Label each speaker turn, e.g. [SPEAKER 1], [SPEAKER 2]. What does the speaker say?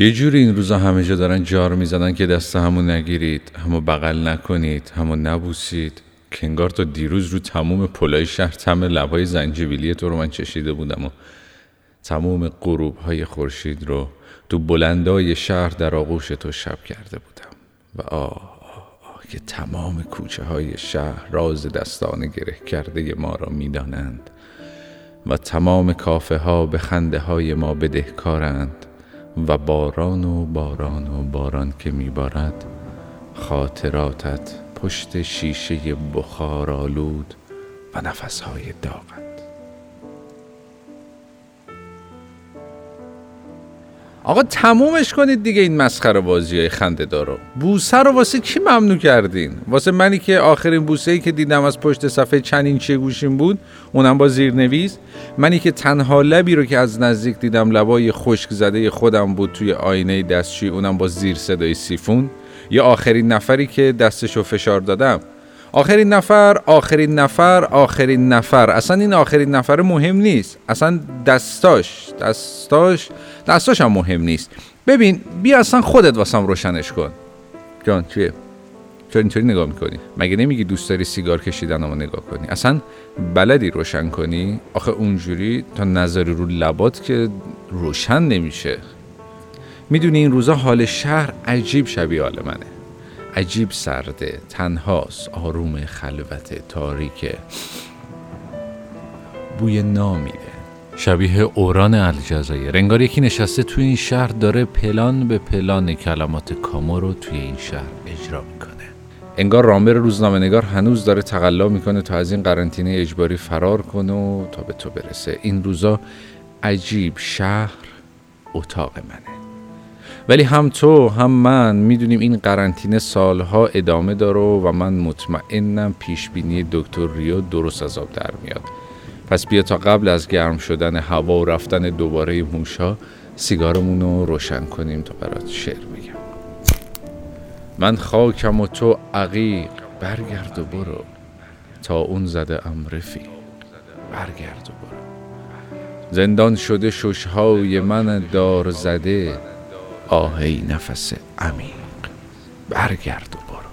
[SPEAKER 1] یه جوری این روزا همه جا دارن جار می‌زنن که دست همو نگیرید همو بغل نکنید همو نبوسید. که انگار تا دیروز رو تموم پلای شهر تم لبای زنجبیلی تو رو من چشیده بودم و تموم غروب های خورشید رو تو بلندای شهر در آغوش تو شب کرده بودم. و آه, آه, آه که تمام کوچه های شهر راز دستان گره کرده ما را می‌دانند و تمام کافه ها به خنده های ما بدهکارند. و باران و باران و باران که میبارد خاطراتت پشت شیشه بخار آلود و نفسهای داغت. آقا تمومش کنید دیگه این مسخره بازی های خنده دارو بوسه رو واسه کی ممنوع کردین؟ واسه منی که آخرین بوسه ای که دیدم از پشت صفحه چند چه گوشیم بود اونم با زیرنویس. منی که تنها لبی رو که از نزدیک دیدم لبای خشک زده خودم بود توی آینه دستشوی اونم با زیر صدای سیفون. یا آخرین نفری که دستشو فشار دادم آخرین نفر آخرین نفر آخرین نفر. اصلا این آخرین نفر مهم نیست. اصلا دستاش دستاش دستاش هم مهم نیست. ببین بیا اصلا خودت واسم روشنش کن. جان چیه؟ چرا اینطوری نگاه می‌کنی؟ مگه نمیگی دوست داری سیگار کشیدن رو نگاه کنی؟ اصلا بلدی روشن کنی؟ آخه اونجوری تا نظری رو لبات که روشن نمیشه. می‌دونی این روزا حال شهر عجیب شبیه حال منه. عجیب سرده تنهاست آروم خلوت تاریک. بوی نامیده شبیه اوران الجزایر. انگار یکی نشسته توی این شهر داره پلان به پلان کلمات کامو رو توی این شهر اجرا می‌کنه. انگار رامبر روزنامه نگار هنوز داره تقلا می‌کنه تا از این قرنطینه اجباری فرار کنه و تا به تو برسه. این روزا عجیب شهر اتاق منه. ولی هم تو هم من می‌دونیم این قرنطینه سالها ادامه داره و من مطمئنم پیش بینی دکتر ریو درست از آب در میاد. پس بیا تا قبل از گرم شدن هوا و رفتن دوباره موشا سیگارمون رو روشن کنیم تا برات شعر بگم. من خاکم و تو عقیق برگرد و برو. تا اون زده ام رفیق برگرد و برو. زندان شده ششهای من دار زده. آهی نفس عمیق برگرد و برو.